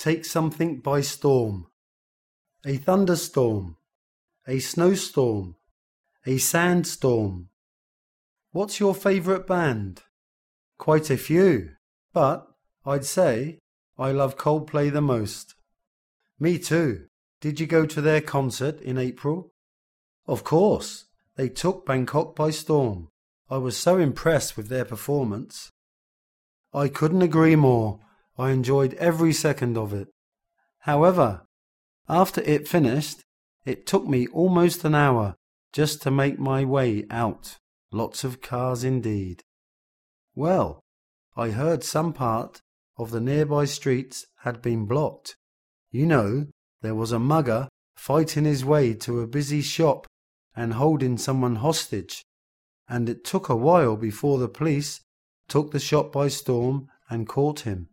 take something by storm. A thunderstorm, a snowstorm, a sandstorm. What's your favourite band? Quite a few, but I'd say I love Coldplay the most. Me too. Did you go to their concert in April? Of course. They took Bangkok by storm. I was so impressed with their performance. I couldn't agree more. I enjoyed every second of it. However, after it finished, it took me almost an hour just to make my way out. Lots of cars indeed. Well, I heard some part of the nearby streets had been blocked. You know, there was a mugger fighting his way to a busy shop and holding someone hostage, and it took a while before the police took the shop by storm and caught him.